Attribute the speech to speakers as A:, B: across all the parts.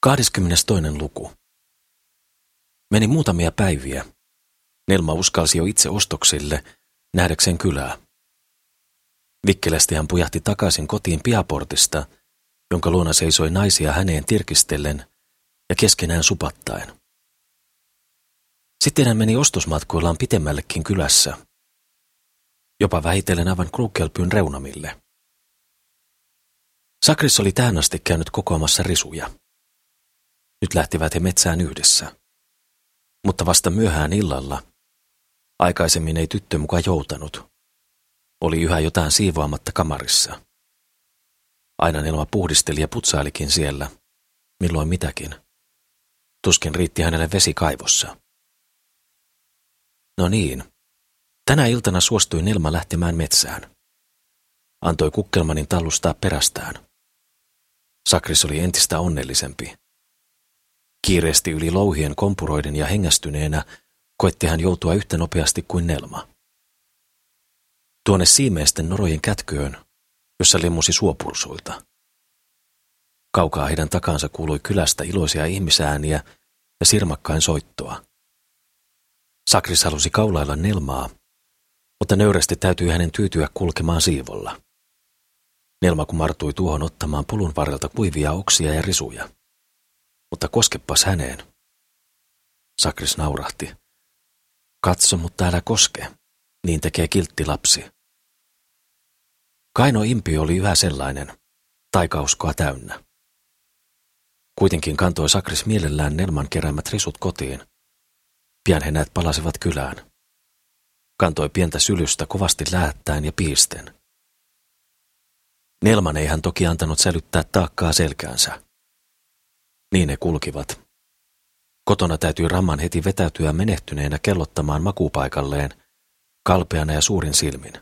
A: 22. luku. Meni muutamia päiviä. Nelma uskalsi jo itse ostoksille, nähdäkseen kylää. Vikkelästi hän pujahti takaisin kotiin piaportista, jonka luona seisoi naisia häneen tirkistellen ja keskenään supattaen. Sitten hän meni ostosmatkoillaan pitemmällekin kylässä, jopa vähitellen aivan Krukelpyn reunamille. Sakris oli tähän asti käynyt kokoamassa risuja. Nyt lähtivät he metsään yhdessä. Mutta vasta myöhään illalla, aikaisemmin ei tyttö mukaan joutanut, oli yhä jotain siivoamatta kamarissa. Aina Nelma puhdisteli ja putsailikin siellä, milloin mitäkin. Tuskin riitti hänelle vesi kaivossa. No niin, tänä iltana suostui Nelma lähtemään metsään. Antoi Kukkelmanin tallustaa perästään. Sakris oli entistä onnellisempi. Kiireesti yli louhien kompuroiden ja hengästyneenä koetti hän joutua yhtä nopeasti kuin Nelma. Tuonne siimeisten norojen kätköön, jossa limmusi suopursuilta. Kaukaa heidän takansa kuului kylästä iloisia ihmisääniä ja sirmakkain soittoa. Sakris halusi kaulailla Nelmaa, mutta nöyrästi täytyi hänen tyytyä kulkemaan siivolla. Nelma kumartui tuohon ottamaan pulun varrelta kuivia oksia ja risuja. Mutta koskepas häneen. Sakris naurahti. Katso, mutta älä koske. Niin tekee kiltti lapsi. Kaino impi oli yhä sellainen, taikauskoa täynnä. Kuitenkin kantoi Sakris mielellään Nelman keräämät risut kotiin. Pian he näet palasivat kylään. Kantoi pientä sylystä kovasti lähettäen ja piisten. Nelman ei hän toki antanut sälyttää taakkaa selkäänsä. Niin ne kulkivat. Kotona täytyy Ramman heti vetäytyä menehtyneenä kellottamaan makupaikalleen, kalpeana ja suurin silmin.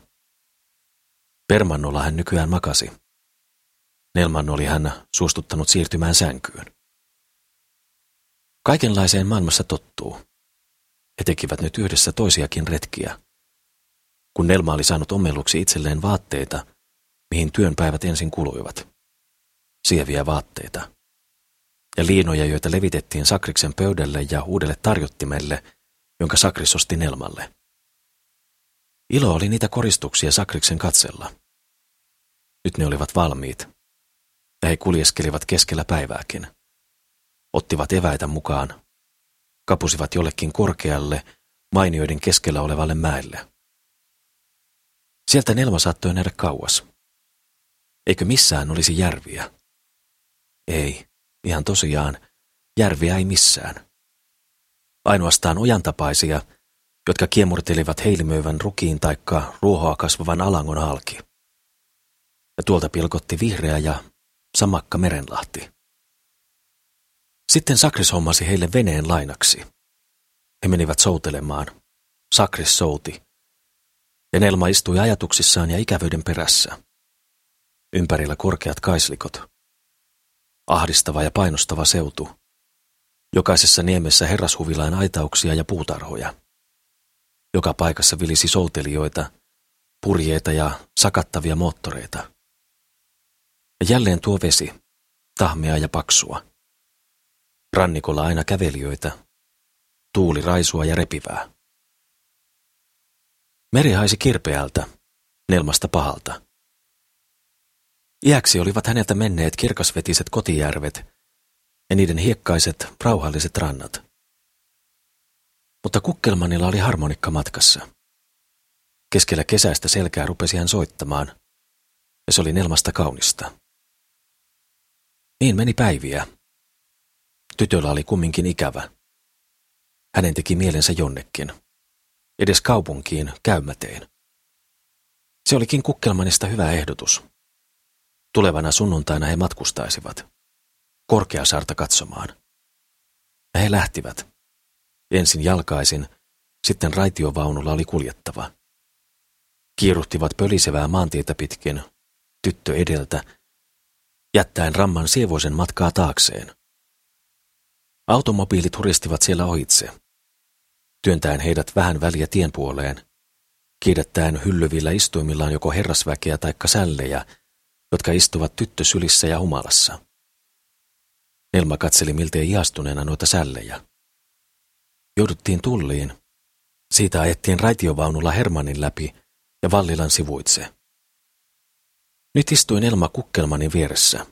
A: Permannolla hän nykyään makasi. Nelman oli hän suostuttanut siirtymään sänkyyn. Kaikenlaiseen maailmassa tottuu. He tekivät nyt yhdessä toisiakin retkiä. Kun Nelma oli saanut omelluksi itselleen vaatteita, mihin työnpäivät ensin kuluivat. Sieviä vaatteita ja liinoja, joita levitettiin Sakriksen pöydälle ja uudelle tarjottimelle, jonka Sakris osti Nelmalle. Ilo oli niitä koristuksia Sakriksen katsella. Nyt ne olivat valmiit, ja he kuljeskelivat keskellä päivääkin. Ottivat eväitä mukaan, kapusivat jollekin korkealle, mainioiden keskellä olevalle mäelle. Sieltä Nelma saattoi nähdä kauas. Eikö missään olisi järviä? Ei, Ihan tosiaan, järviä ei missään. Ainoastaan ojantapaisia, jotka kiemurtelivat heilimöivän rukiin taikka ruohoa kasvavan alangon halki. Ja tuolta pilkotti vihreä ja samakka merenlahti. Sitten Sakris hommasi heille veneen lainaksi. He menivät soutelemaan. Sakris souti. Ja Nelma istui ajatuksissaan ja ikävyyden perässä. Ympärillä korkeat kaislikot ahdistava ja painostava seutu. Jokaisessa niemessä herrashuvilain aitauksia ja puutarhoja. Joka paikassa vilisi soutelijoita, purjeita ja sakattavia moottoreita. Ja jälleen tuo vesi, tahmea ja paksua. Rannikolla aina kävelijöitä, tuuli raisua ja repivää. Meri haisi kirpeältä, nelmasta pahalta. Iäksi olivat häneltä menneet kirkasvetiset kotijärvet ja niiden hiekkaiset, rauhalliset rannat. Mutta Kukkelmanilla oli harmonikka matkassa. Keskellä kesäistä selkää rupesi hän soittamaan, ja se oli Nelmasta kaunista. Niin meni päiviä. Tytöllä oli kumminkin ikävä. Hänen teki mielensä jonnekin. Edes kaupunkiin käymäteen. Se olikin Kukkelmanista hyvä ehdotus. Tulevana sunnuntaina he matkustaisivat. Korkeasaarta katsomaan. He lähtivät. Ensin jalkaisin, sitten raitiovaunulla oli kuljettava. Kiiruhtivat pölisevää maantietä pitkin, tyttö edeltä, jättäen ramman sievoisen matkaa taakseen. Automobiilit huristivat siellä ohitse, työntäen heidät vähän väliä tien puoleen, kiidättäen hyllyvillä istuimillaan joko herrasväkeä taikka sällejä, jotka istuvat tyttösylissä ja humalassa. Nelma katseli miltei iastuneena noita sällejä. Jouduttiin tulliin. Siitä ajettiin raitiovaunulla Hermannin läpi ja Vallilan sivuitse. Nyt istui Nelma Kukkelmanin vieressä.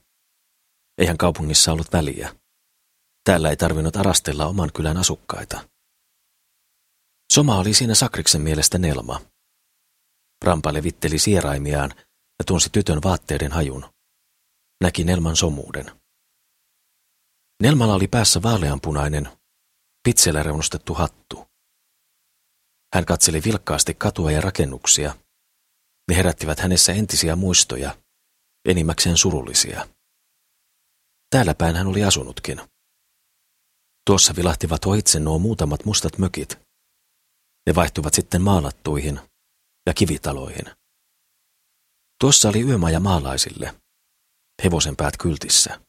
A: Eihän kaupungissa ollut väliä. Täällä ei tarvinnut arastella oman kylän asukkaita. Soma oli siinä Sakriksen mielestä Nelma. Rampa levitteli sieraimiaan ja tunsi tytön vaatteiden hajun. Näki Nelman somuuden. Nelmalla oli päässä vaaleanpunainen, pitsellä reunustettu hattu. Hän katseli vilkkaasti katua ja rakennuksia. Ne herättivät hänessä entisiä muistoja, enimmäkseen surullisia. Täällä päin hän oli asunutkin. Tuossa vilahtivat ohitse nuo muutamat mustat mökit. Ne vaihtuivat sitten maalattuihin ja kivitaloihin. Tuossa oli yömaja maalaisille, hevosen päät kyltissä.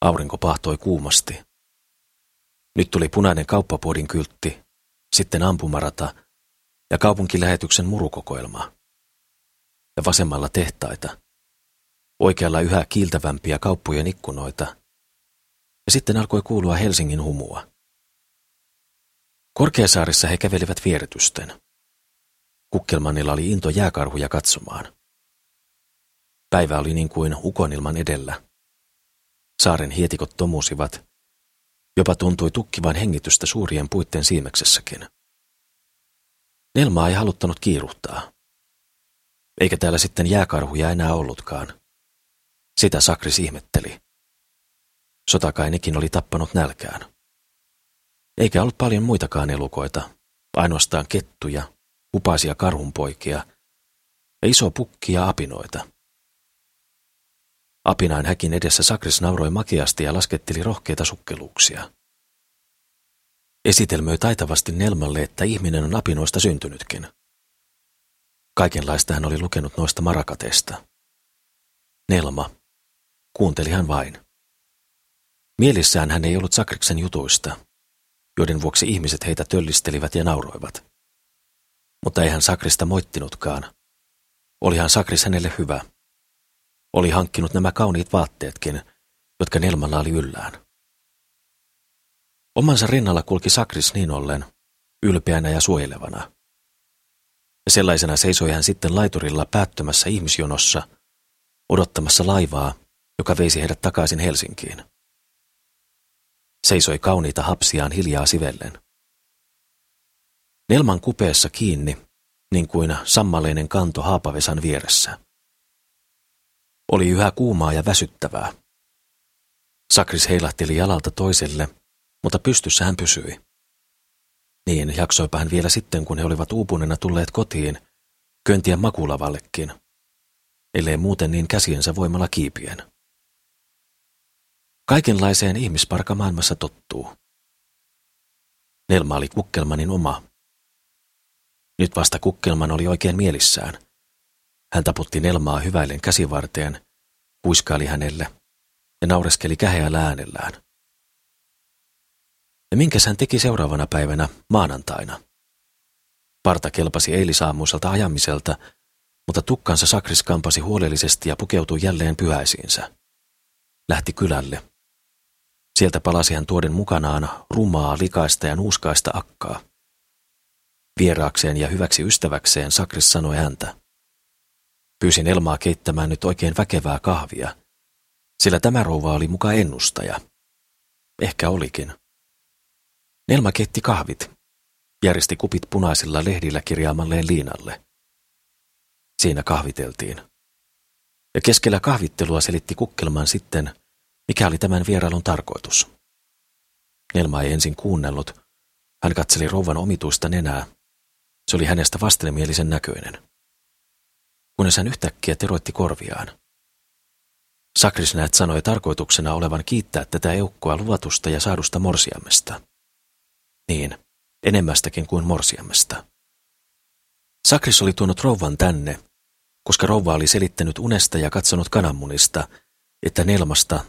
A: Aurinko pahtoi kuumasti. Nyt tuli punainen kauppapuodin kyltti, sitten ampumarata ja kaupunkilähetyksen murukokoelma. Ja vasemmalla tehtaita. Oikealla yhä kiiltävämpiä kauppojen ikkunoita. Ja sitten alkoi kuulua Helsingin humua. Korkeasaarissa he kävelivät vieretysten. Kukkelmannilla oli into jääkarhuja katsomaan. Päivä oli niin kuin ukonilman edellä. Saaren hietikot tomusivat. Jopa tuntui tukkivan hengitystä suurien puitten siimeksessäkin. Nelmaa ei haluttanut kiiruhtaa. Eikä täällä sitten jääkarhuja enää ollutkaan. Sitä Sakris ihmetteli. Sotakai nekin oli tappanut nälkään. Eikä ollut paljon muitakaan elukoita, ainoastaan kettuja, upaisia karhunpoikia ja iso pukki ja apinoita. Apinain häkin edessä Sakris nauroi makeasti ja lasketteli rohkeita sukkeluuksia. Esitelmöi taitavasti Nelmalle, että ihminen on apinoista syntynytkin. Kaikenlaista hän oli lukenut noista marakateista. Nelma. Kuunteli hän vain. Mielissään hän ei ollut Sakriksen jutuista, joiden vuoksi ihmiset heitä töllistelivät ja nauroivat. Mutta ei hän Sakrista moittinutkaan. Olihan Sakris hänelle hyvä. Oli hankkinut nämä kauniit vaatteetkin, jotka Nelmalla oli yllään. Omansa rinnalla kulki Sakris niin ollen, ylpeänä ja suojelevana. Ja sellaisena seisoi hän sitten laiturilla päättömässä ihmisjonossa, odottamassa laivaa, joka veisi heidät takaisin Helsinkiin. Seisoi kauniita hapsiaan hiljaa sivellen. Nelman kupeessa kiinni, niin kuin sammaleinen kanto haapavesan vieressä. Oli yhä kuumaa ja väsyttävää. Sakris heilahteli jalalta toiselle, mutta pystyssä hän pysyi. Niin jaksoipa hän vielä sitten, kun he olivat uupuneena tulleet kotiin, köntiä makulavallekin, ellei muuten niin käsiensä voimalla kiipien. Kaikenlaiseen ihmisparka maailmassa tottuu. Nelma oli Kukkelmanin oma. Nyt vasta Kukkelman oli oikein mielissään – hän taputti Nelmaa hyväillen käsivarteen, huiskaili hänelle ja naureskeli käheällä äänellään. Ja minkäs hän teki seuraavana päivänä, maanantaina? Parta kelpasi eilisaamuiselta ajamiselta, mutta tukkansa sakris kampasi huolellisesti ja pukeutui jälleen pyhäisiinsä. Lähti kylälle. Sieltä palasi hän tuoden mukanaan rumaa, likaista ja nuuskaista akkaa. Vieraakseen ja hyväksi ystäväkseen Sakris sanoi häntä. Pyysin Elmaa keittämään nyt oikein väkevää kahvia, sillä tämä rouva oli muka ennustaja. Ehkä olikin. Nelma keitti kahvit, järjesti kupit punaisilla lehdillä kirjaamalleen liinalle. Siinä kahviteltiin. Ja keskellä kahvittelua selitti kukkelman sitten, mikä oli tämän vierailun tarkoitus. Nelma ei ensin kuunnellut. Hän katseli rouvan omituista nenää. Se oli hänestä vastenmielisen näköinen kunnes hän yhtäkkiä teroitti korviaan. Sakrisnäät sanoi tarkoituksena olevan kiittää tätä eukkoa luvatusta ja saadusta morsiammesta. Niin, enemmästäkin kuin morsiammesta. Sakris oli tuonut rouvan tänne, koska rouva oli selittänyt unesta ja katsonut kananmunista, että Nelmasta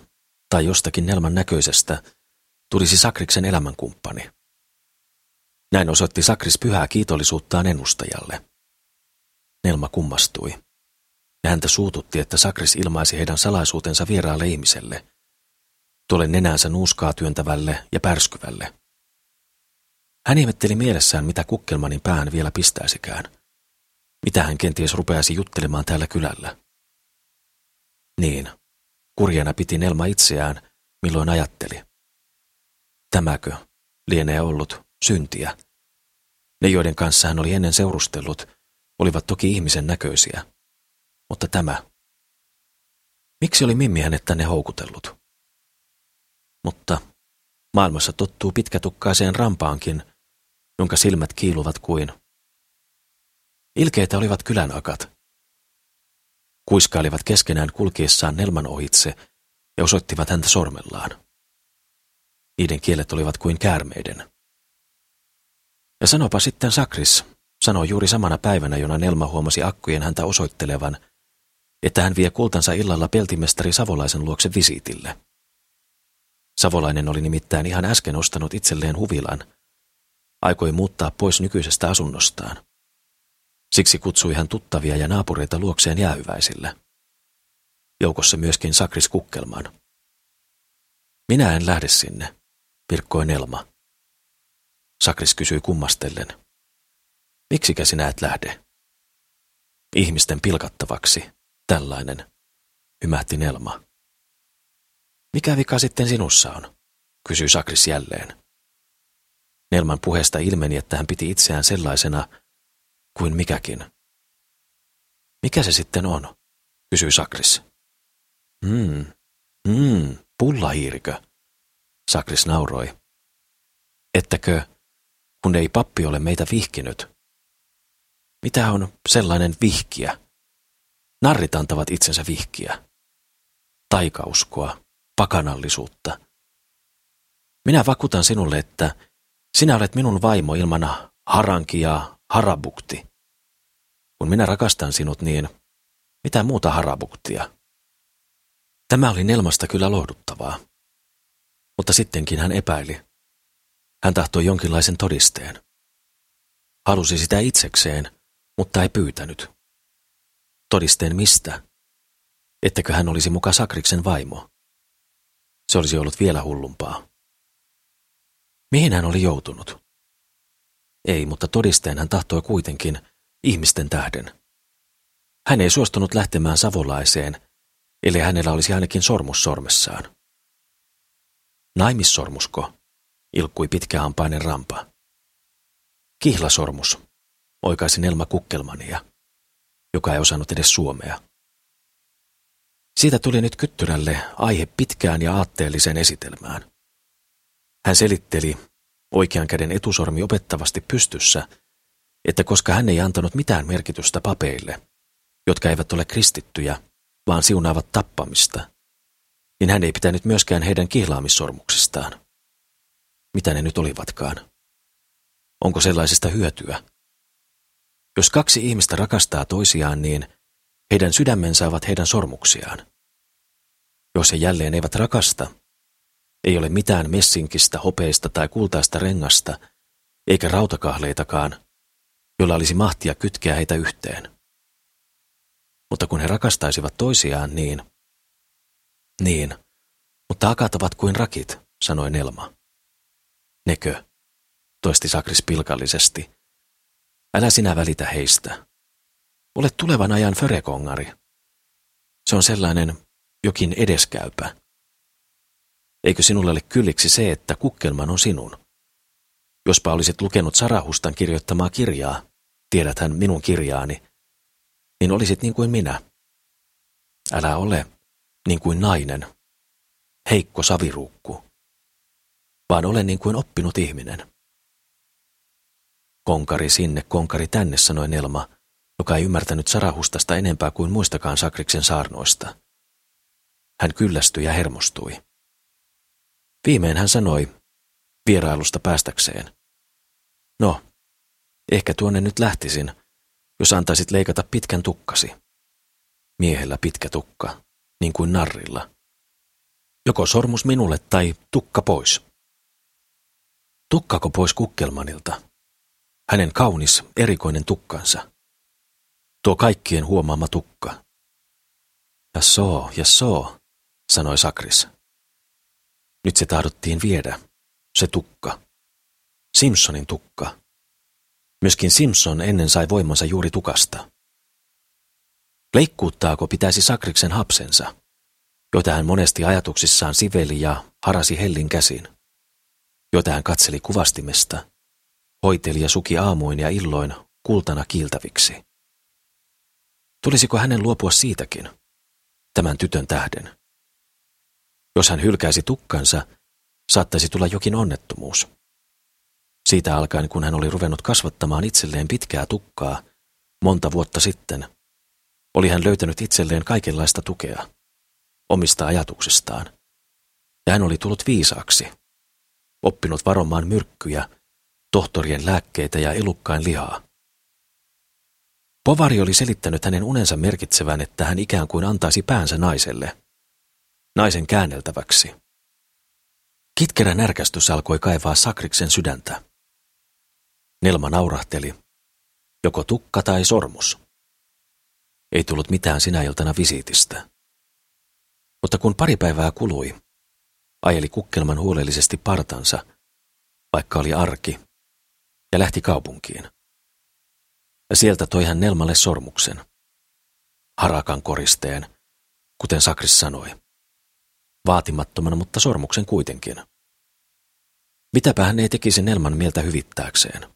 A: tai jostakin Nelman näköisestä tulisi Sakriksen elämänkumppani. Näin osoitti Sakris pyhää kiitollisuuttaan ennustajalle. Nelma kummastui, ja häntä suututti, että Sakris ilmaisi heidän salaisuutensa vieraalle ihmiselle. tuolle nenänsä nuuskaa työntävälle ja pärskyvälle. Hän ihmetteli mielessään, mitä Kukkelmanin päähän vielä pistäisikään. Mitä hän kenties rupeaisi juttelemaan täällä kylällä. Niin, kurjana piti Nelma itseään, milloin ajatteli. Tämäkö lienee ollut syntiä? Ne, joiden kanssa hän oli ennen seurustellut, olivat toki ihmisen näköisiä. Mutta tämä. Miksi oli Mimmi hänet tänne houkutellut? Mutta maailmassa tottuu pitkätukkaiseen rampaankin, jonka silmät kiiluvat kuin. Ilkeitä olivat kylän akat. Kuiskailivat keskenään kulkiessaan Nelman ohitse ja osoittivat häntä sormellaan. Niiden kielet olivat kuin käärmeiden. Ja sanopa sitten Sakris, sanoi juuri samana päivänä, jona Nelma huomasi akkujen häntä osoittelevan, että hän vie kultansa illalla peltimestari Savolaisen luokse visiitille. Savolainen oli nimittäin ihan äsken ostanut itselleen huvilan, aikoi muuttaa pois nykyisestä asunnostaan. Siksi kutsui hän tuttavia ja naapureita luokseen jäähyväisille. Joukossa myöskin Sakris Kukkelman. Minä en lähde sinne, virkkoi Nelma. Sakris kysyi kummastellen. Miksikä sinä et lähde? Ihmisten pilkattavaksi, tällainen, hymähti Nelma. Mikä vika sitten sinussa on? kysyi Sakris jälleen. Nelman puheesta ilmeni, että hän piti itseään sellaisena kuin mikäkin. Mikä se sitten on? kysyi Sakris. Hmm, hmm, pullahiirikö? Sakris nauroi. Ettäkö, kun ei pappi ole meitä vihkinyt? Mitä on sellainen vihkiä? Narrit antavat itsensä vihkiä. Taikauskoa, pakanallisuutta. Minä vakuutan sinulle, että sinä olet minun vaimo ilman harankia harabukti. Kun minä rakastan sinut, niin mitä muuta harabuktia? Tämä oli Nelmasta kyllä lohduttavaa. Mutta sittenkin hän epäili. Hän tahtoi jonkinlaisen todisteen. Halusi sitä itsekseen, mutta ei pyytänyt. Todisteen mistä? Ettäkö hän olisi muka Sakriksen vaimo? Se olisi ollut vielä hullumpaa. Mihin hän oli joutunut? Ei, mutta todisteen hän tahtoi kuitenkin ihmisten tähden. Hän ei suostunut lähtemään savolaiseen, eli hänellä olisi ainakin sormus sormessaan. Naimissormusko, ilkkui pitkäampainen rampa. Kihlasormus, oikaisi Nelma Kukkelmania, joka ei osannut edes suomea. Siitä tuli nyt Kyttyrälle aihe pitkään ja aatteelliseen esitelmään. Hän selitteli, oikean käden etusormi opettavasti pystyssä, että koska hän ei antanut mitään merkitystä papeille, jotka eivät ole kristittyjä, vaan siunaavat tappamista, niin hän ei pitänyt myöskään heidän kihlaamissormuksistaan. Mitä ne nyt olivatkaan? Onko sellaisesta hyötyä? Jos kaksi ihmistä rakastaa toisiaan, niin heidän sydämensä ovat heidän sormuksiaan. Jos he jälleen eivät rakasta, ei ole mitään messinkistä, hopeista tai kultaista rengasta, eikä rautakahleitakaan, jolla olisi mahtia kytkeä heitä yhteen. Mutta kun he rakastaisivat toisiaan, niin... Niin, mutta akat ovat kuin rakit, sanoi Nelma. Nekö, toisti Sakris pilkallisesti. Älä sinä välitä heistä. Olet tulevan ajan förekongari. Se on sellainen jokin edeskäypä. Eikö sinulle ole kylliksi se, että kukkelman on sinun? Jospa olisit lukenut Sarahustan kirjoittamaa kirjaa, tiedäthän minun kirjaani, niin olisit niin kuin minä. Älä ole niin kuin nainen, heikko saviruukku, vaan ole niin kuin oppinut ihminen. Konkari sinne, konkari tänne, sanoi Nelma, joka ei ymmärtänyt Sarahustasta enempää kuin muistakaan Sakriksen saarnoista. Hän kyllästyi ja hermostui. Viimein hän sanoi, vierailusta päästäkseen. No, ehkä tuonne nyt lähtisin, jos antaisit leikata pitkän tukkasi. Miehellä pitkä tukka, niin kuin narrilla. Joko sormus minulle tai tukka pois. Tukkako pois kukkelmanilta? Hänen kaunis, erikoinen tukkansa. Tuo kaikkien huomaama tukka. Ja soo, ja soo, sanoi Sakris. Nyt se tahdottiin viedä, se tukka. Simpsonin tukka. Myöskin Simpson ennen sai voimansa juuri tukasta. Leikkuuttaako pitäisi Sakriksen hapsensa, joita hän monesti ajatuksissaan siveli ja harasi hellin käsin, joita hän katseli kuvastimesta, hoiteli ja suki aamuin ja illoin kultana kiiltäviksi. Tulisiko hänen luopua siitäkin, tämän tytön tähden? Jos hän hylkäisi tukkansa, saattaisi tulla jokin onnettomuus. Siitä alkaen, kun hän oli ruvennut kasvattamaan itselleen pitkää tukkaa, monta vuotta sitten, oli hän löytänyt itselleen kaikenlaista tukea, omista ajatuksistaan. Ja hän oli tullut viisaaksi, oppinut varomaan myrkkyjä, tohtorien lääkkeitä ja elukkain lihaa. Povari oli selittänyt hänen unensa merkitsevän, että hän ikään kuin antaisi päänsä naiselle, naisen käänneltäväksi. Kitkerä närkästys alkoi kaivaa Sakriksen sydäntä. Nelma naurahteli. Joko tukka tai sormus. Ei tullut mitään sinä iltana visiitistä. Mutta kun pari päivää kului, ajeli kukkelman huolellisesti partansa, vaikka oli arki, ja lähti kaupunkiin. Sieltä toi hän Nelmalle sormuksen. Harakan koristeen, kuten Sakris sanoi. Vaatimattomana, mutta sormuksen kuitenkin. Mitäpä hän ei tekisi Nelman mieltä hyvittääkseen?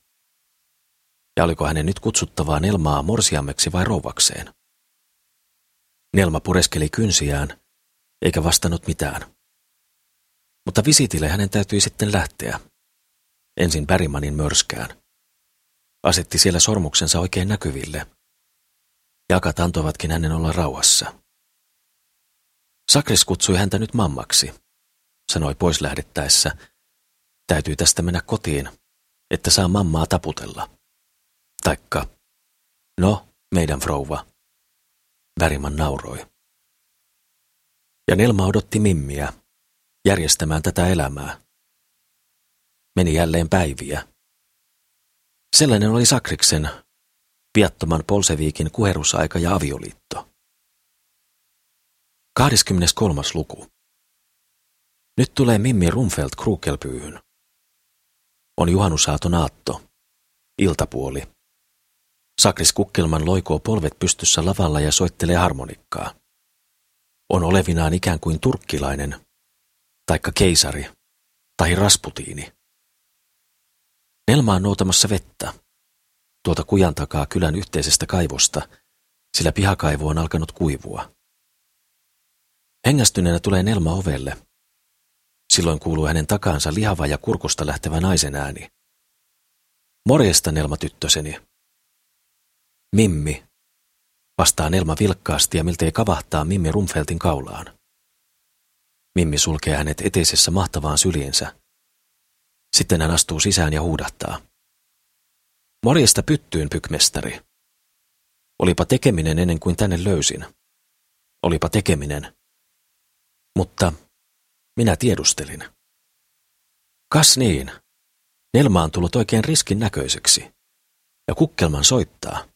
A: Ja oliko hänen nyt kutsuttavaa Nelmaa morsiammeksi vai rouvakseen? Nelma pureskeli kynsiään, eikä vastannut mitään. Mutta visitille hänen täytyi sitten lähteä. Ensin Bärimanin mörskään. Asetti siellä sormuksensa oikein näkyville. Jakat antoivatkin hänen olla rauhassa. Sakris kutsui häntä nyt mammaksi, sanoi pois lähdettäessä. Täytyy tästä mennä kotiin, että saa mammaa taputella. Taikka, no, meidän frouva. Väriman nauroi. Ja Nelma odotti Mimmiä järjestämään tätä elämää. Meni jälleen päiviä. Sellainen oli Sakriksen viattoman Polseviikin kuherusaika ja avioliitto. 23. luku. Nyt tulee Mimmi Rumfeld Krukelpyyhyn. On juhannusaaton aatto. Iltapuoli. Sakris Kukkelman loikoo polvet pystyssä lavalla ja soittelee harmonikkaa. On olevinaan ikään kuin turkkilainen, taikka keisari, tai rasputiini. Nelma on noutamassa vettä. Tuota kujan takaa kylän yhteisestä kaivosta, sillä pihakaivo on alkanut kuivua. Hengästyneenä tulee Nelma ovelle. Silloin kuuluu hänen takaansa lihava ja kurkusta lähtevä naisen ääni. Morjesta, Nelma tyttöseni. Mimmi, vastaa Nelma vilkkaasti ja miltei kavahtaa Mimmi Rumfeltin kaulaan. Mimmi sulkee hänet eteisessä mahtavaan syliinsä. Sitten hän astuu sisään ja huudahtaa. Morjesta pyttyyn, pykmestari. Olipa tekeminen ennen kuin tänne löysin. Olipa tekeminen. Mutta minä tiedustelin. Kas niin. Nelma on tullut oikein riskin näköiseksi. Ja kukkelman soittaa.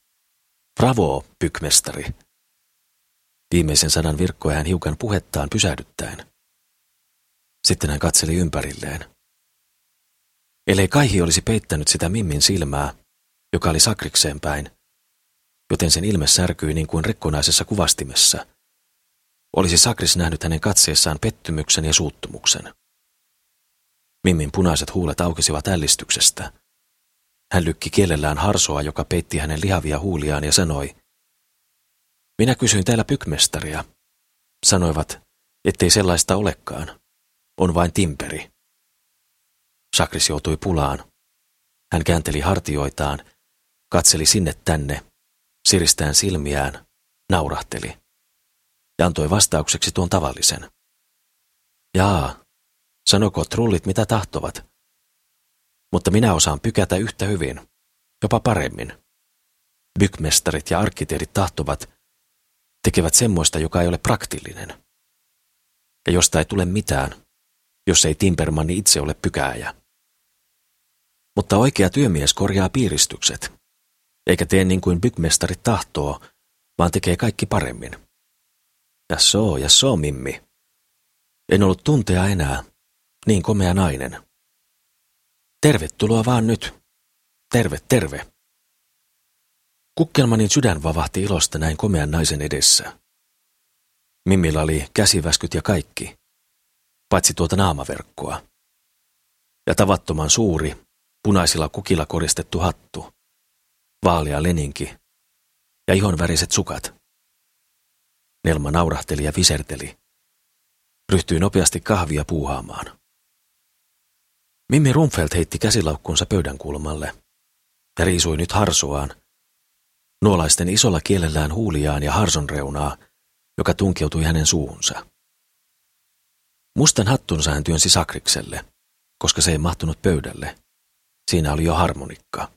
A: Bravo, pykmestari. Viimeisen sanan virkkoi hän hiukan puhettaan pysähdyttäen. Sitten hän katseli ympärilleen. Ellei Kaihi olisi peittänyt sitä Mimmin silmää, joka oli sakrikseen päin, joten sen ilme särkyi niin kuin rekkonaisessa kuvastimessa, olisi Sakris nähnyt hänen katseessaan pettymyksen ja suuttumuksen. Mimmin punaiset huulet aukesivat ällistyksestä. Hän lykki kielellään harsoa, joka peitti hänen lihavia huuliaan ja sanoi, Minä kysyin täällä pykmestaria. Sanoivat, ettei sellaista olekaan. On vain timperi. Sakris joutui pulaan. Hän käänteli hartioitaan, katseli sinne tänne, siristään silmiään, naurahteli ja antoi vastaukseksi tuon tavallisen. Jaa, sanoko trullit mitä tahtovat, mutta minä osaan pykätä yhtä hyvin, jopa paremmin. Bykmestarit ja arkkitehdit tahtovat, tekevät semmoista, joka ei ole praktillinen. Ja josta ei tule mitään, jos ei Timpermanni itse ole pykääjä. Mutta oikea työmies korjaa piiristykset, eikä tee niin kuin bykmestarit tahtoo, vaan tekee kaikki paremmin. Ja soo, ja soo, Mimmi. En ollut tuntea enää, niin komea nainen. Tervetuloa vaan nyt. Terve, terve. Kukkelmanin sydän vavahti ilosta näin komean naisen edessä. Mimmillä oli käsiväskyt ja kaikki, paitsi tuota naamaverkkoa. Ja tavattoman suuri, punaisilla kukilla koristettu hattu, vaalea leninki ja ihon väriset sukat. Nelma naurahteli ja viserteli. Ryhtyi nopeasti kahvia puuhaamaan. Mimmi Rumfeld heitti käsilaukkunsa pöydän kulmalle ja riisui nyt harsoaan, nuolaisten isolla kielellään huuliaan ja harson reunaa, joka tunkeutui hänen suuhunsa. Mustan hattunsa hän työnsi sakrikselle, koska se ei mahtunut pöydälle. Siinä oli jo harmonikka.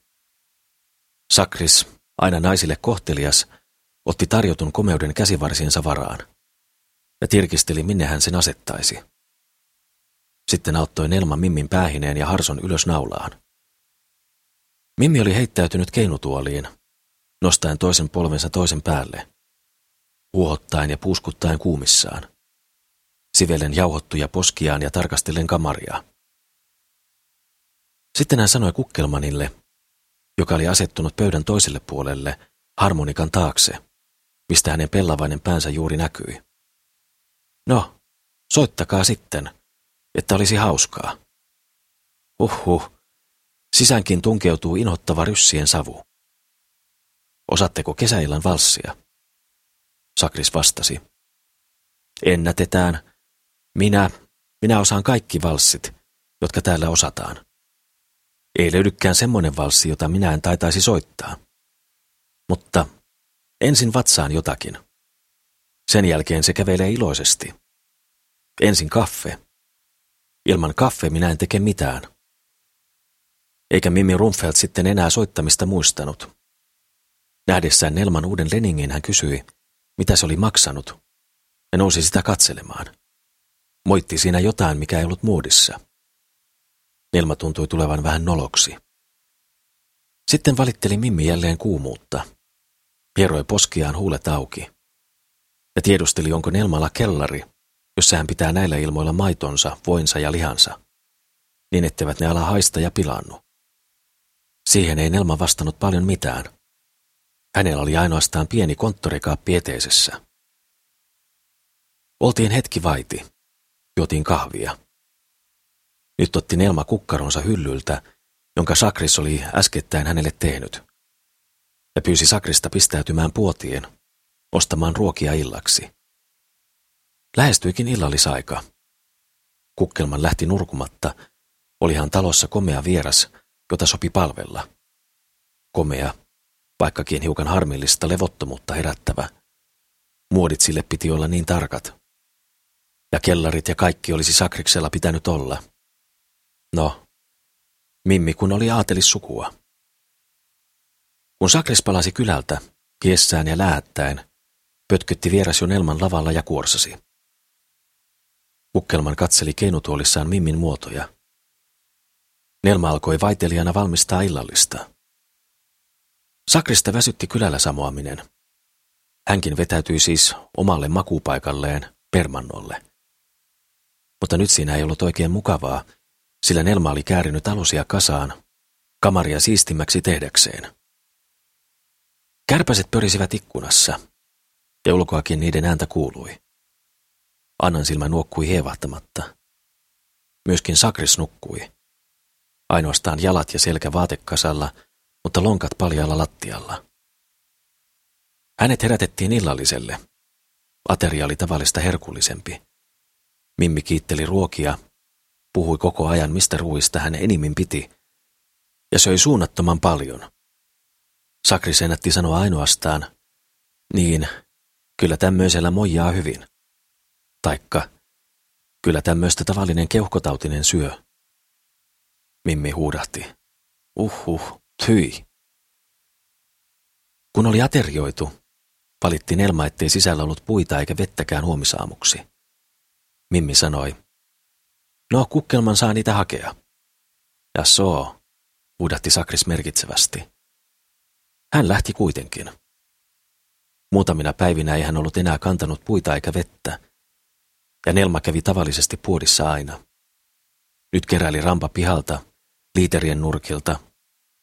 A: Sakris, aina naisille kohtelias, otti tarjotun komeuden käsivarsiensa varaan ja tirkisteli, minne hän sen asettaisi. Sitten auttoi Nelma Mimmin päähineen ja Harson ylös naulaan. Mimmi oli heittäytynyt keinutuoliin, nostaen toisen polvensa toisen päälle, uohottaen ja puuskuttaen kuumissaan, sivellen jauhottuja poskiaan ja tarkastellen kamaria. Sitten hän sanoi Kukkelmanille, joka oli asettunut pöydän toiselle puolelle, harmonikan taakse, mistä hänen pellavainen päänsä juuri näkyi. No, soittakaa sitten, että olisi hauskaa. Uhuh, sisänkin tunkeutuu inhottava ryssien savu. Osatteko kesäillan valssia? Sakris vastasi. Ennätetään. Minä, minä osaan kaikki valssit, jotka täällä osataan. Ei löydykään semmoinen valssi, jota minä en taitaisi soittaa. Mutta ensin vatsaan jotakin. Sen jälkeen se kävelee iloisesti. Ensin kaffe. Ilman kaffe minä en teke mitään. Eikä Mimmi Rumfeld sitten enää soittamista muistanut. Nähdessään Nelman uuden Leningin hän kysyi, mitä se oli maksanut, ja nousi sitä katselemaan. Moitti siinä jotain, mikä ei ollut muodissa. Nelma tuntui tulevan vähän noloksi. Sitten valitteli Mimmi jälleen kuumuutta. Hieroi poskiaan huulet auki. Ja tiedusteli, onko Nelmalla kellari, jossa hän pitää näillä ilmoilla maitonsa, voinsa ja lihansa, niin etteivät ne ala haista ja pilannu. Siihen ei Nelma vastannut paljon mitään. Hänellä oli ainoastaan pieni konttorikaappi eteisessä. Oltiin hetki vaiti. Juotiin kahvia. Nyt otti Nelma kukkaronsa hyllyltä, jonka Sakris oli äskettäin hänelle tehnyt. Ja pyysi Sakrista pistäytymään puotien, ostamaan ruokia illaksi. Lähestyikin illallisaika. Kukkelman lähti nurkumatta. Olihan talossa komea vieras, jota sopi palvella. Komea, vaikkakin hiukan harmillista levottomuutta herättävä. Muodit sille piti olla niin tarkat. Ja kellarit ja kaikki olisi Sakriksella pitänyt olla. No, Mimmi kun oli aatelissukua. Kun Sakris palasi kylältä, kiessään ja läättäen, pötkötti vieras jo Nelman lavalla ja kuorsasi. Kukkelman katseli keinutuolissaan Mimmin muotoja. Nelma alkoi vaitelijana valmistaa illallista. Sakrista väsytti kylällä samoaminen. Hänkin vetäytyi siis omalle makupaikalleen, permannolle. Mutta nyt siinä ei ollut oikein mukavaa, sillä Nelma oli käärinyt alusia kasaan, kamaria siistimmäksi tehdäkseen. Kärpäset pörisivät ikkunassa, ja ulkoakin niiden ääntä kuului. Annan silmä nuokkui hievahtamatta. Myöskin Sakris nukkui. Ainoastaan jalat ja selkä vaatekasalla, mutta lonkat paljalla lattialla. Hänet herätettiin illalliselle. Ateria oli tavallista herkullisempi. Mimmi kiitteli ruokia, puhui koko ajan, mistä ruuista hän enimmin piti, ja söi suunnattoman paljon. Sakris ennätti sanoa ainoastaan, niin, kyllä tämmöisellä mojaa hyvin. Taikka, kyllä tämmöistä tavallinen keuhkotautinen syö. Mimmi huudahti. Uhuh, tyi. Kun oli aterioitu, valittiin Elma, ettei sisällä ollut puita eikä vettäkään huomisaamuksi. Mimmi sanoi, no kukkelman saa niitä hakea. Ja soo, huudahti Sakris merkitsevästi. Hän lähti kuitenkin. Muutamina päivinä ei hän ollut enää kantanut puita eikä vettä, ja Nelma kävi tavallisesti puodissa aina. Nyt keräili rampa pihalta, liiterien nurkilta,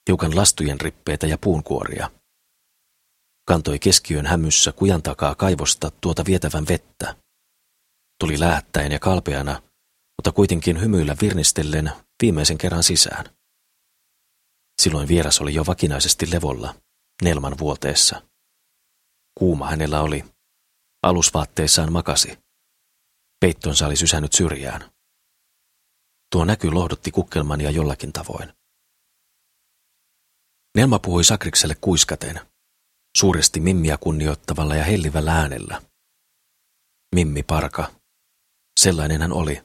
A: hiukan lastujen rippeitä ja puunkuoria. Kantoi keskiön hämyssä kujan takaa kaivosta tuota vietävän vettä. Tuli lähettäen ja kalpeana, mutta kuitenkin hymyillä virnistellen viimeisen kerran sisään. Silloin vieras oli jo vakinaisesti levolla, Nelman vuoteessa. Kuuma hänellä oli. Alusvaatteissaan makasi. Peittonsa oli sysännyt syrjään. Tuo näky lohdutti kukkelmania jollakin tavoin. Nelma puhui Sakrikselle kuiskaten, suuresti Mimmiä kunnioittavalla ja hellivällä äänellä. Mimmi parka. Sellainen hän oli.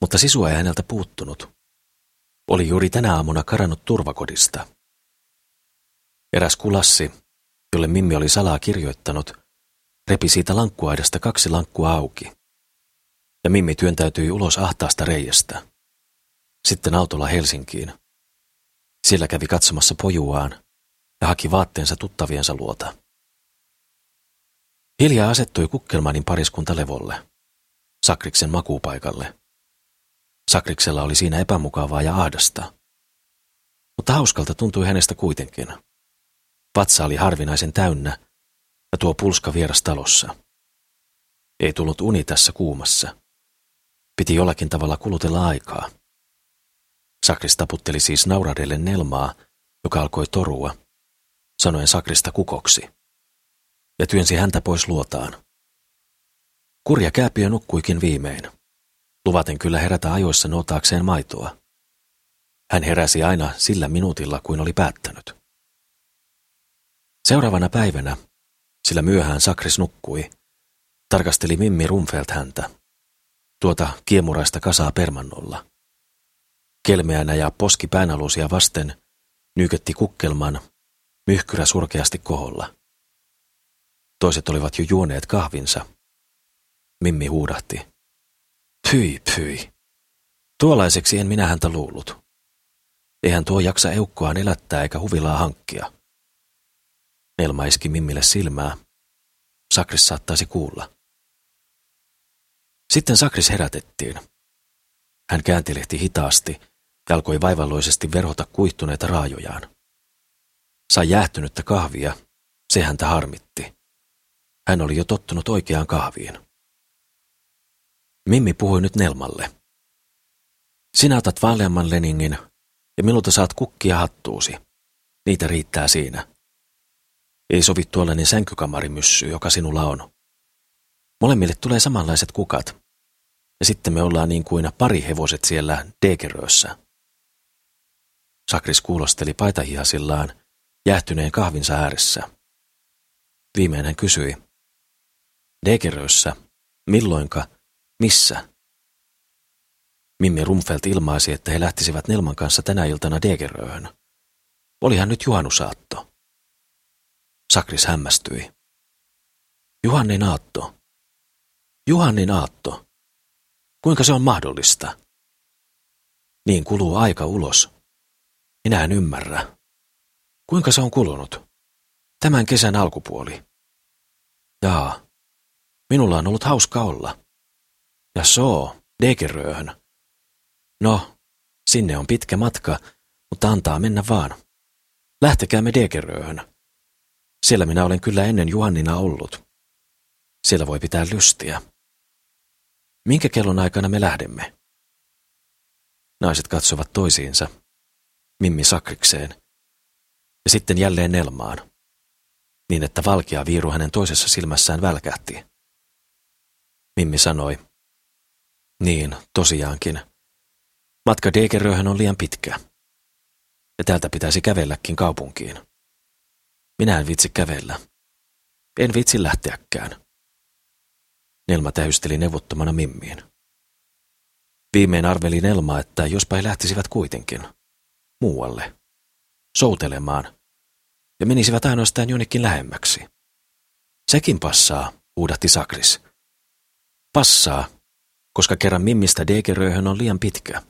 A: Mutta sisua ei häneltä puuttunut. Oli juuri tänä aamuna karannut turvakodista. Eräs kulassi, jolle Mimmi oli salaa kirjoittanut, repi siitä lankkuaidasta kaksi lankkua auki. Ja Mimmi työntäytyi ulos ahtaasta reiästä. Sitten autolla Helsinkiin. Siellä kävi katsomassa pojuaan ja haki vaatteensa tuttaviensa luota. Hiljaa asettui Kukkelmanin pariskunta levolle, Sakriksen makuupaikalle. Sakriksella oli siinä epämukavaa ja ahdasta. Mutta hauskalta tuntui hänestä kuitenkin. Vatsa oli harvinaisen täynnä ja tuo pulska vieras talossa. Ei tullut uni tässä kuumassa. Piti jollakin tavalla kulutella aikaa. Sakris taputteli siis nauradelle Nelmaa, joka alkoi torua, sanoen Sakrista kukoksi, ja työnsi häntä pois luotaan. Kurja kääpiö nukkuikin viimein, luvaten kyllä herätä ajoissa nootaakseen maitoa. Hän heräsi aina sillä minuutilla kuin oli päättänyt. Seuraavana päivänä, sillä myöhään Sakris nukkui, tarkasteli Mimmi Rumfeld häntä, tuota kiemuraista kasaa permannolla. Kelmeänä ja poski päänalusia vasten nykötti kukkelman, myhkyrä surkeasti koholla. Toiset olivat jo juoneet kahvinsa. Mimmi huudahti. Pyi, pyi. Tuollaiseksi en minä häntä luullut. Eihän tuo jaksa eukkoaan elättää eikä huvilaa hankkia. Elma iski Mimmille silmää. Sakris saattaisi kuulla. Sitten Sakris herätettiin. Hän kääntilehti hitaasti ja alkoi vaivalloisesti verhota kuihtuneita raajojaan. Sai jäähtynyttä kahvia, se häntä harmitti. Hän oli jo tottunut oikeaan kahviin. Mimmi puhui nyt Nelmalle. Sinä otat vaaleamman leningin ja minulta saat kukkia hattuusi. Niitä riittää siinä. Ei sovi tuollainen sänkykammarimyssy, joka sinulla on. Molemmille tulee samanlaiset kukat. Ja sitten me ollaan niin kuin parihevoset siellä Degerössä. Sakris kuulosteli paitahiasillaan jäähtyneen kahvinsa ääressä. Viimein hän kysyi. Degerössä, milloinka, missä? Mimmi Rumfeld ilmaisi, että he lähtisivät Nelman kanssa tänä iltana Degeröön. Olihan nyt juhannusaatto. Sakris hämmästyi. Juhannin aatto. Juhannin aatto. Kuinka se on mahdollista? Niin kuluu aika ulos. Minä en ymmärrä. Kuinka se on kulunut? Tämän kesän alkupuoli. Jaa, minulla on ollut hauska olla. Ja soo, Degeröön. No, sinne on pitkä matka, mutta antaa mennä vaan. Lähtekäämme Degeröön. Siellä minä olen kyllä ennen Juhannina ollut. Siellä voi pitää lystiä. Minkä kellon aikana me lähdemme? Naiset katsovat toisiinsa Mimmi Sakrikseen, ja sitten jälleen Nelmaan, niin että valkea viiru hänen toisessa silmässään välkähti. Mimmi sanoi, niin, tosiaankin. Matka Degeröhän on liian pitkä. Ja täältä pitäisi kävelläkin kaupunkiin. Minä en vitsi kävellä. En vitsi lähteäkään. Nelma tähysteli neuvottomana Mimmiin. Viimein arveli Nelma, että jospa he lähtisivät kuitenkin – muualle, soutelemaan, ja menisivät ainoastaan jonnekin lähemmäksi. Sekin passaa, huudahti Sakris. Passaa, koska kerran Mimmistä Degeröhön on liian pitkä.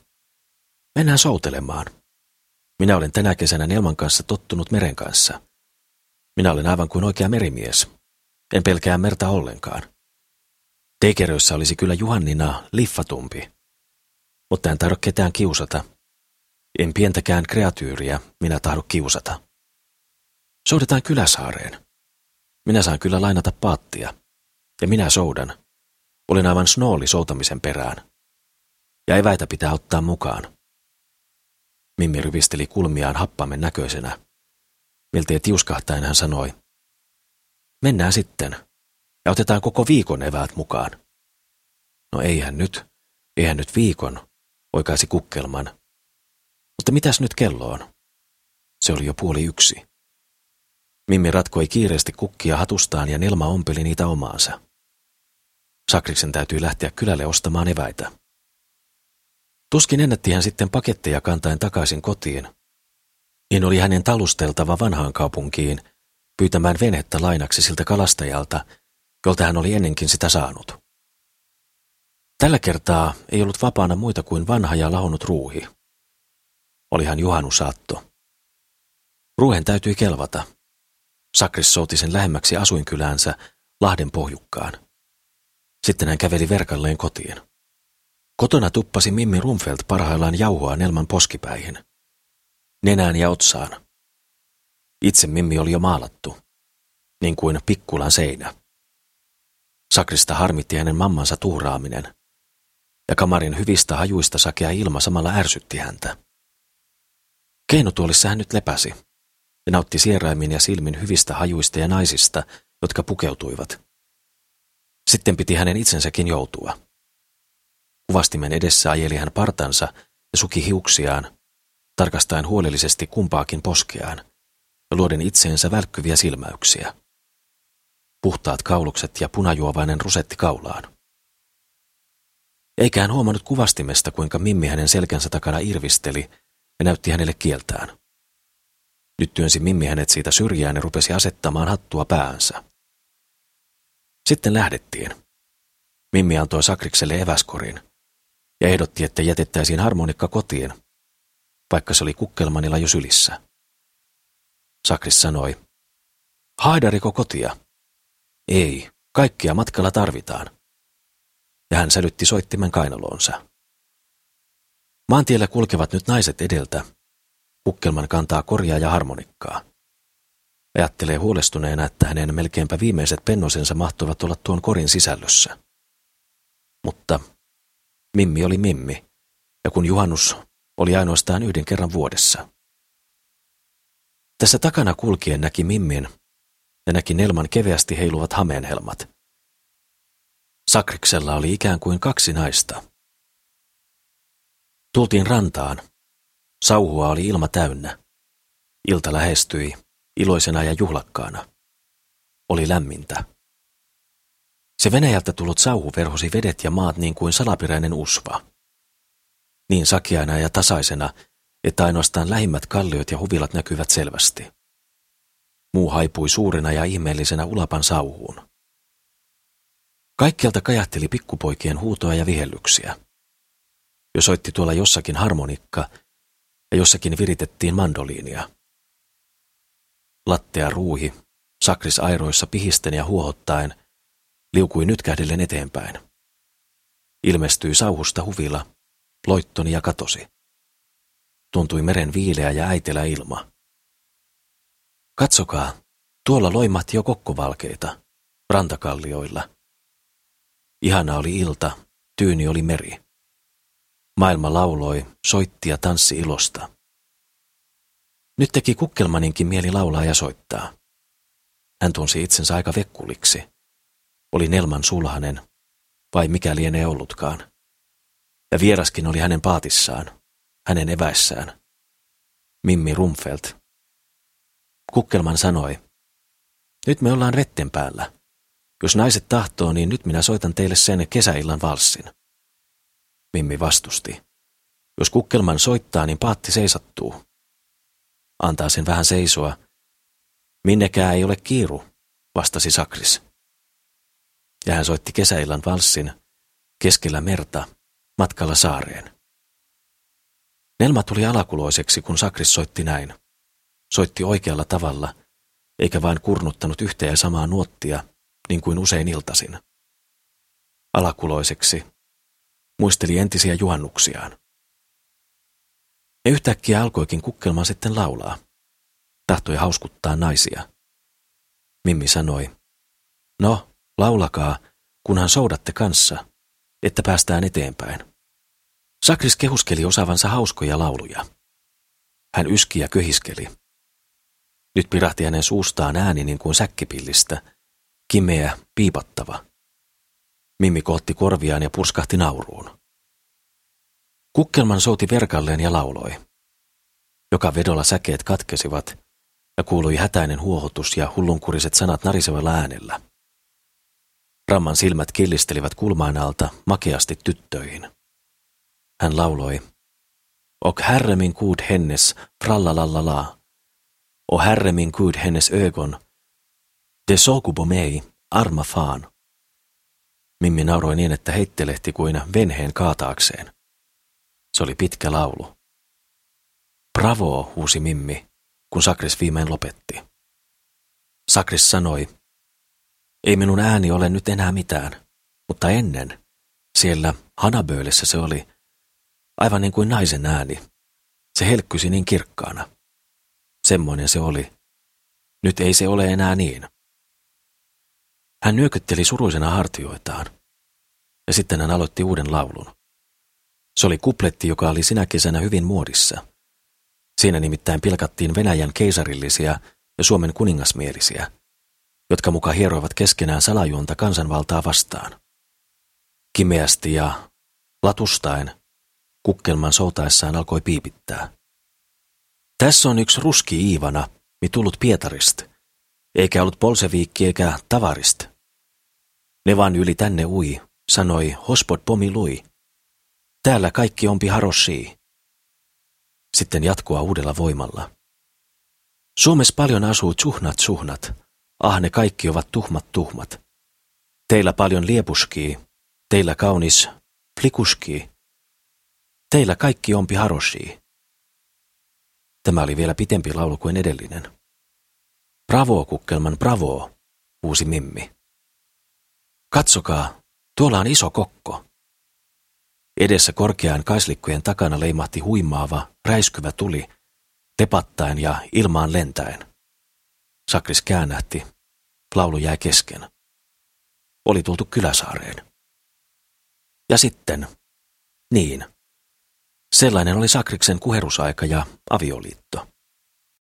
A: Mennään soutelemaan. Minä olen tänä kesänä Nelman kanssa tottunut meren kanssa. Minä olen aivan kuin oikea merimies. En pelkää merta ollenkaan. Degerössä olisi kyllä Juhannina liffatumpi. mutta en tahdo ketään kiusata. En pientäkään kreatyyriä minä tahdo kiusata. Soudetaan kyläsaareen. Minä saan kyllä lainata paattia. Ja minä soudan. Olin aivan snooli soutamisen perään. Ja eväitä pitää ottaa mukaan. Mimmi ryvisteli kulmiaan happamen näköisenä. Miltei tiuskahtaen hän sanoi, mennään sitten, ja otetaan koko viikon eväät mukaan. No eihän nyt, eihän nyt viikon, oikaisi kukkelman. Mutta mitäs nyt kello on? Se oli jo puoli yksi. Mimmi ratkoi kiireesti kukkia hatustaan ja Nelma ompeli niitä omaansa. Sakriksen täytyy lähteä kylälle ostamaan eväitä. Tuskin ennätti hän sitten paketteja kantaen takaisin kotiin. Niin oli hänen talusteltava vanhaan kaupunkiin, pyytämään venettä lainaksi siltä kalastajalta, jolta hän oli ennenkin sitä saanut. Tällä kertaa ei ollut vapaana muita kuin vanha ja lahonnut ruuhi. Olihan juhannusaatto. Ruuhen täytyi kelvata. Sakris souti sen lähemmäksi asuinkyläänsä Lahden pohjukkaan. Sitten hän käveli verkalleen kotiin. Kotona tuppasi Mimmi Rumfeld parhaillaan jauhoa Nelman poskipäihin. Nenään ja otsaan. Itse Mimmi oli jo maalattu, niin kuin pikkulan seinä. Sakrista harmitti hänen mammansa tuuraaminen, ja kamarin hyvistä hajuista sakea ilma samalla ärsytti häntä. Keinotuolissa hän nyt lepäsi, ja nautti sieraimin ja silmin hyvistä hajuista ja naisista, jotka pukeutuivat. Sitten piti hänen itsensäkin joutua. Kuvastimen edessä ajeli hän partansa ja suki hiuksiaan, tarkastaen huolellisesti kumpaakin poskeaan ja luoden itseensä välkkyviä silmäyksiä. Puhtaat kaulukset ja punajuovainen rusetti kaulaan. Eikä hän huomannut kuvastimesta, kuinka Mimmi hänen selkänsä takana irvisteli ja näytti hänelle kieltään. Nyt työnsi Mimmi hänet siitä syrjään ja rupesi asettamaan hattua päänsä. Sitten lähdettiin. Mimmi antoi Sakrikselle eväskorin ja ehdotti, että jätettäisiin harmonikka kotiin, vaikka se oli kukkelmanilla jo sylissä. Sakris sanoi, haidariko kotia? Ei, kaikkia matkalla tarvitaan. Ja hän sälytti soittimen kainaloonsa. Maantiellä kulkevat nyt naiset edeltä. Kukkelman kantaa korjaa ja harmonikkaa. Ajattelee huolestuneena, että hänen melkeinpä viimeiset pennosensa mahtuvat olla tuon korin sisällössä. Mutta Mimmi oli Mimmi, ja kun juhannus oli ainoastaan yhden kerran vuodessa. Tässä takana kulkien näki Mimmin ja näki Nelman keveästi heiluvat hameenhelmat. Sakriksella oli ikään kuin kaksi naista. Tultiin rantaan. Sauhua oli ilma täynnä. Ilta lähestyi, iloisena ja juhlakkaana. Oli lämmintä. Se Venäjältä tullut sauhu verhosi vedet ja maat niin kuin salaperäinen usva. Niin sakiaina ja tasaisena, että ainoastaan lähimmät kalliot ja huvilat näkyvät selvästi. Muu haipui suurena ja ihmeellisenä ulapan sauhuun. Kaikkialta kajahteli pikkupoikien huutoa ja vihellyksiä. Jo soitti tuolla jossakin harmonikka ja jossakin viritettiin mandoliinia. Lattea ruuhi, sakris airoissa pihisten ja huohottaen, liukui nytkähdellen eteenpäin. Ilmestyi sauhusta huvila, loittoni ja katosi. Tuntui meren viileä ja äitelä ilma. Katsokaa, tuolla loimahti jo kokkovalkeita, rantakallioilla. Ihana oli ilta, tyyni oli meri. Maailma lauloi, soitti ja tanssi ilosta. Nyt teki Kukkelmaninkin mieli laulaa ja soittaa. Hän tunsi itsensä aika vekkuliksi. Oli Nelman sulhanen, vai mikä lienee ollutkaan. Ja vieraskin oli hänen paatissaan, hänen eväissään. Mimmi Rumfelt. Kukkelman sanoi, nyt me ollaan retten päällä. Jos naiset tahtoo, niin nyt minä soitan teille sen kesäillan valssin. Mimmi vastusti. Jos Kukkelman soittaa, niin paatti seisattuu. Antaa sen vähän seisoa. Minnekään ei ole kiiru, vastasi Sakris ja hän soitti kesäillan valssin keskellä merta matkalla saareen. Nelma tuli alakuloiseksi, kun Sakris soitti näin. Soitti oikealla tavalla, eikä vain kurnuttanut yhtä ja samaa nuottia, niin kuin usein iltasin. Alakuloiseksi, muisteli entisiä juhannuksiaan. Ja yhtäkkiä alkoikin kukkelman sitten laulaa. Tahtoi hauskuttaa naisia. Mimmi sanoi, no, laulakaa, kunhan soudatte kanssa, että päästään eteenpäin. Sakris kehuskeli osaavansa hauskoja lauluja. Hän yski ja köhiskeli. Nyt pirahti hänen suustaan ääni niin kuin säkkipillistä, kimeä, piipattava. Mimmi kohti korviaan ja purskahti nauruun. Kukkelman souti verkalleen ja lauloi. Joka vedolla säkeet katkesivat ja kuului hätäinen huohotus ja hullunkuriset sanat narisevalla äänellä. Ramman silmät killistelivät kulmaan alta makeasti tyttöihin. Hän lauloi, Och herremin kuud hennes frallalallala. Och herremin kuud hennes ögon. De sokubo mei, arma faan. Mimmi nauroi niin, että heittelehti kuin venheen kaataakseen. Se oli pitkä laulu. Bravo, huusi Mimmi, kun Sakris viimein lopetti. Sakris sanoi, ei minun ääni ole nyt enää mitään, mutta ennen, siellä Hanaböölissä se oli, aivan niin kuin naisen ääni. Se helkkysi niin kirkkaana. Semmoinen se oli. Nyt ei se ole enää niin. Hän nyökytteli suruisena hartioitaan. Ja sitten hän aloitti uuden laulun. Se oli kupletti, joka oli sinä kesänä hyvin muodissa. Siinä nimittäin pilkattiin Venäjän keisarillisia ja Suomen kuningasmielisiä, jotka muka hieroivat keskenään salajuonta kansanvaltaa vastaan. Kimeästi ja latustaen Kukkelman soutaessaan alkoi piipittää. Tässä on yksi ruski Iivana, mi tullut Pietarist, eikä ollut polseviikki eikä tavarist. Ne vaan yli tänne ui, sanoi hospod pomi lui. Täällä kaikki ompi harossii. Sitten jatkoa uudella voimalla. Suomessa paljon asuu tsuhnat suhnat, ah ne kaikki ovat tuhmat tuhmat. Teillä paljon liepuskii, teillä kaunis flikuskii. Teillä kaikki ompi haroshi. Tämä oli vielä pitempi laulu kuin edellinen. Bravo, kukkelman, bravo, huusi Mimmi. Katsokaa, tuolla on iso kokko. Edessä korkean kaislikkojen takana leimahti huimaava, räiskyvä tuli, tepattaen ja ilmaan lentäen. Sakris käännähti. Laulu jäi kesken. Oli tultu Kyläsaareen. Ja sitten, niin, Sellainen oli Sakriksen kuherusaika ja avioliitto.